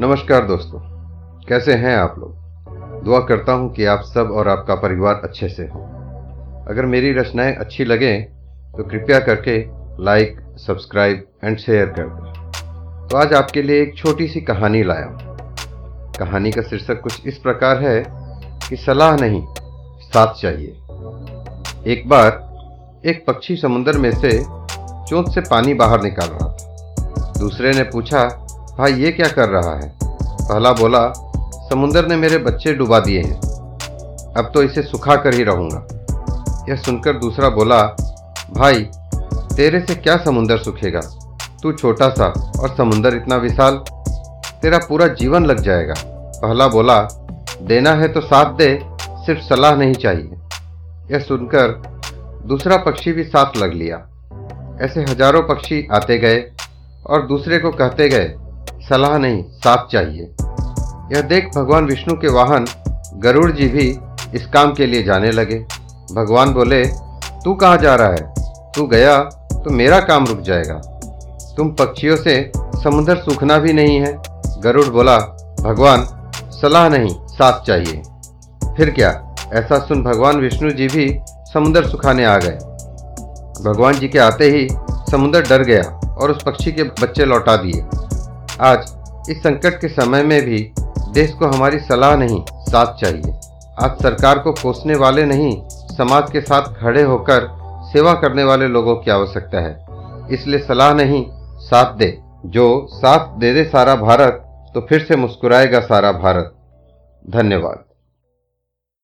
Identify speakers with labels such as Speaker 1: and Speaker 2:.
Speaker 1: नमस्कार दोस्तों, कैसे हैं आप लोग? दुआ करता हूँ कि आप सब और आपका परिवार अच्छे से हो। अगर मेरी रचनाएँ अच्छी लगें तो कृपया करके लाइक सब्सक्राइब एंड शेयर कर दें। तो आज आपके लिए एक छोटी सी कहानी लाया हूँ। कहानी का शीर्षक कुछ इस प्रकार है कि सलाह नहीं, साथ चाहिए। एक बार एक पक्षी समुद्र में से चोंच से पानी बाहर निकाल रहा था। दूसरे ने पूछा भाई ये क्या कर रहा है? पहला बोला, समुंदर ने मेरे बच्चे डुबा दिए हैं। अब तो इसे सुखा कर ही रहूँगा। यह सुनकर दूसरा बोला, भाई, तेरे से क्या समुंदर सुखेगा? तू छोटा सा और समुंदर इतना विशाल, तेरा पूरा जीवन लग जाएगा। पहला बोला, देना है तो साथ दे, सिर्फ़ सलाह नहीं चाहिए। यह सुनकर दूसरा पक्षी भी साथ लग लिया। ऐसे हज़ारों पक्षी आते गए और दूसरे को कहते गए सलाह नहीं साथ चाहिए। यह देख भगवान विष्णु के वाहन गरुड़ जी भी इस काम के लिए जाने लगे। भगवान बोले, तू कहाँ जा रहा है? तू गया तो मेरा काम रुक जाएगा। तुम पक्षियों से समुद्र सूखना भी नहीं है। गरुड़ बोला, भगवान, सलाह नहीं साथ चाहिए। फिर क्या? ऐसा सुन भगवान विष्णु जी भी समुद्र सुखाने आ गए। भगवान जी के आते ही समुद्र डर गया और उस पक्षी के बच्चे लौटा दिए। आज इस संकट के समय में भी देश को हमारी सलाह नहीं, साथ चाहिए। आज सरकार को कोसने वाले नहीं, समाज के साथ खड़े होकर सेवा करने वाले लोगों की आवश्यकता है। इसलिए सलाह नहीं, साथ दे। जो साथ दे दे सारा भारत तो फिर से मुस्कुराएगा सारा भारत। धन्यवाद।